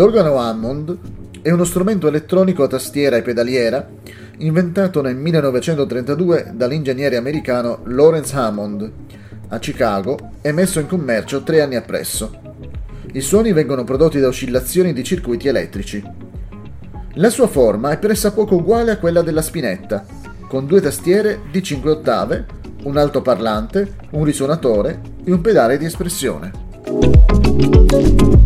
L'organo Hammond è uno strumento elettronico a tastiera e pedaliera inventato nel 1932 dall'ingegnere americano Lawrence Hammond a Chicago e messo in commercio tre anni appresso. I suoni vengono prodotti da oscillazioni di circuiti elettrici. La sua forma è pressappoco uguale a quella della spinetta, con due tastiere di 5 ottave, un altoparlante, un risuonatore e un pedale di espressione.